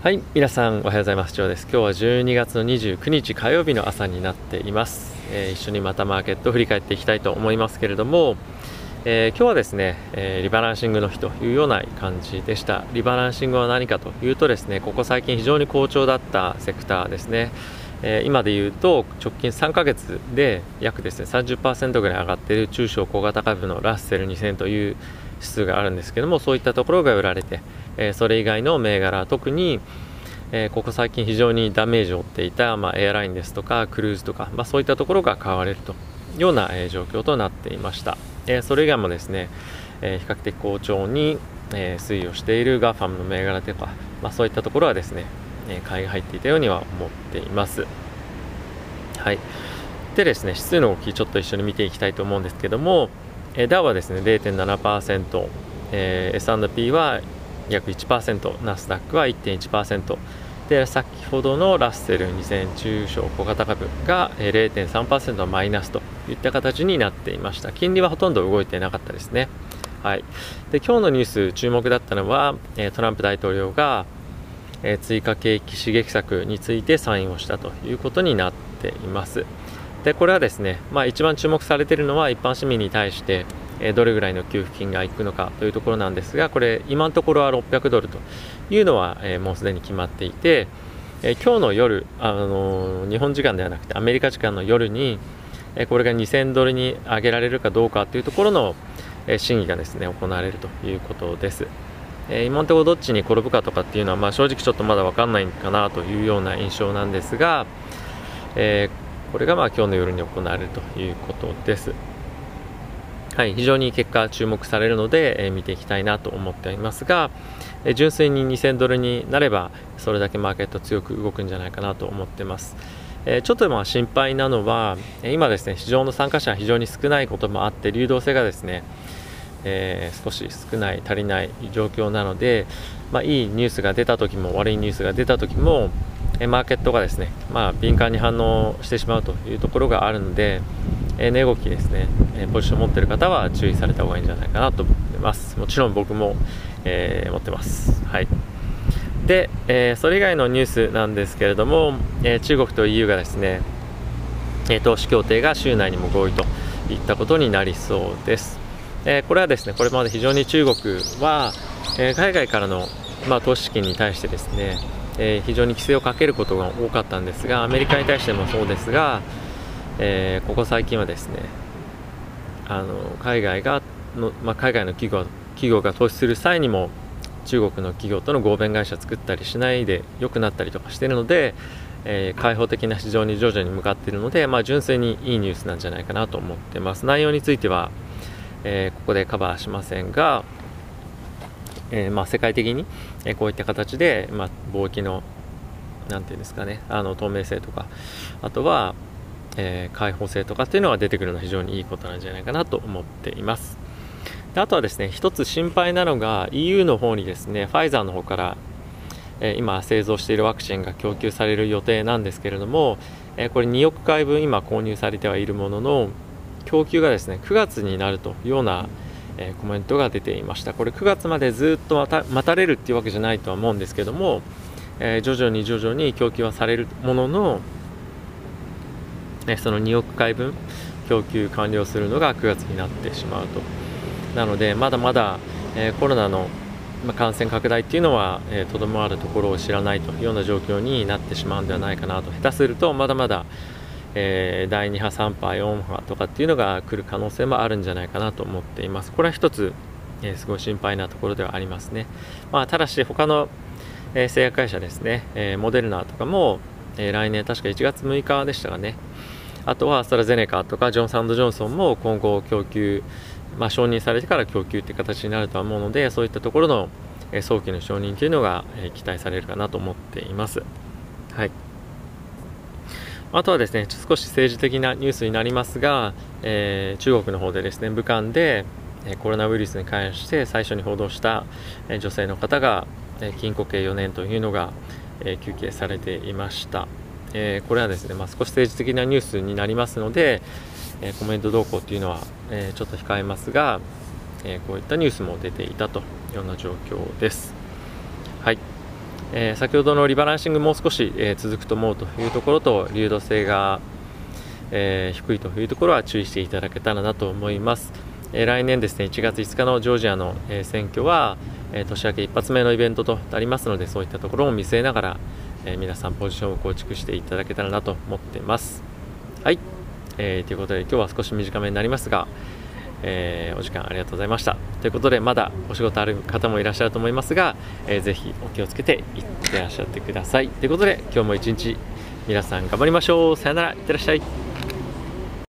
はい皆さんおはようございます。ジョーです。今日は12月の29日火曜日の朝になっています、えー、一緒にまたマーケットを振り返っていきたいと思いますけれども、えー、今日はですね、えー、リバランシングの日というような感じでした。リバランシングは何かというとですねここ最近非常に好調だったセクターですね。え今で言うと直近3ヶ月で約ですね30%ぐらい上がっている中小小型株のラッセル2000という指数があるんですけどもそういったところが売られてえそれ以外の銘柄特に、えここ最近非常にダメージを負っていた、まあ、エアラインですとかクルーズとか、まあ、そういったところが買われるというような、え状況となっていました、えそれ以外もですね、え比較的好調に、え推移をしているガファムの銘柄とか、まあ、そういったところはですね、え買いが入っていたようには思っています。はい。でですね指数の動きちょっと一緒に見ていきたいと思うんですけども、えダウはですね0.7%、えー、S&P は約1%ナスダックは1.1%で先ほどのラッセル2000中小小型株が0.3%マイナスといった形になっていました。金利はほとんど動いてなかったですね。はい、で今日のニュース注目だったのはトランプ大統領がえ追加景気刺激策についてサインをしたということになっていますでこれはですね、まあ、一番注目されているのは一般市民に対してえどれぐらいの給付金がいくのかというところなんですがこれ今のところは600ドルというのは、えもうすでに決まっていて、え今日の夜、あの日本時間ではなくてアメリカ時間の夜に、えこれが2000ドルに上げられるかどうかというところの、え審議がですね行われるということです。え今のところどっちに転ぶかとかっていうのは、まあ、正直ちょっとまだ分かんないかなというような印象なんですが、えー、これがまあ今日の夜に行われるということです。はい、非常に結果注目されるので、えー、見ていきたいなと思っていますが、えー、純粋に2000ドルになればそれだけマーケット強く動くんじゃないかなと思ってます。えちょっとまあ心配なのは今ですね市場の参加者が非常に少ないこともあって流動性がですね、えー、少し少ない足りない状況なので、まあ、いいニュースが出た時も悪いニュースが出た時もマーケットがですね、まあ、敏感に反応してしまうというところがあるので、え値動きですね、えポジション持ってる方は注意された方がいいんじゃないかなと思ってます。もちろん僕も、えー、持ってます。はい。で、え、それ以外のニュースなんですけれども、え、中国と EU がですね、え投資協定が週内にも合意といったことになりそうです、えこれはですねこれまで非常に中国は、え海外からの、まあ、投資資金に対してですね、え非常に規制をかけることが多かったんですがアメリカに対してもそうですがえ、ここ最近はですねあの海外がの、まあ、海外の企業企業が投資する際にも中国の企業との合弁会社を作ったりしないで良くなったりとかしているので、えー、開放的な市場に徐々に向かっているので、まあ、純粋にいいニュースなんじゃないかなと思ってます。内容については、え、ここでカバーしませんが、え、まあ、世界的に、えこういった形で、まあ、貿易の何て言うんですかねあの透明性とかあとはえー、開放性とかっていうのが出てくるのは非常にいいことなんじゃないかなと思っています。であとはですね一つ心配なのが EU の方にですねファイザーの方から、えー、今製造しているワクチンが供給される予定なんですけれども、えー、これ2億回分今購入されてはいるものの供給がですね9月になるというようなえコメントが出ていました。これ9月までずっと待たれるっていうわけじゃないとは思うんですけども、え徐々に徐々に供給はされるもののね、その2億回分供給完了するのが9月になってしまうと。なのでまだまだ、え、コロナの感染拡大っていうのはとど、えー、まるところを知らないというような状況になってしまうんではないかなと。下手するとまだまだ、えー、第2波3波4波とかっていうのが来る可能性もあるんじゃないかなと思っています。これは一つ、えー、すごい心配なところではありますね、まあ、ただし他の、えー、製薬会社ですね、えモデルナとかも、え来年確か1月6日でしたかね。あとはアストラゼネカとかジョンサンド・ジョンソンも今後供給、まあ、承認されてから供給という形になるとは思うのでそういったところの早期の承認というのが期待されるかなと思っています。はい。あとはですね少し政治的なニュースになりますが、えー、中国の方でですね武漢でコロナウイルスに関して最初に報道した女性の方が禁錮刑4年というのが求刑されていました。えー、これはですね、まあ、少し政治的なニュースになりますので、え、コメント動向っていうのは、え、ちょっと控えますが、えこういったニュースも出ていたというような状況です。えー、先ほどのリバランシングもう少し、えー、続くと思うというところと流動性が、え低いというところは注意していただけたらなと思います、え来年ですね1月5日のジョージアの、え選挙は、え年明け一発目のイベントとなりますのでそういったところを見据えながら、え皆さんポジションを構築していただけたらなと思ってます。はい、えということで今日は少し短めになりますがえー、お時間ありがとうございました。ということでまだお仕事ある方もいらっしゃると思いますが、えー、ぜひお気をつけていってらっしゃってください。ということで今日も一日皆さん頑張りましょう。さよなら。いってらっしゃい。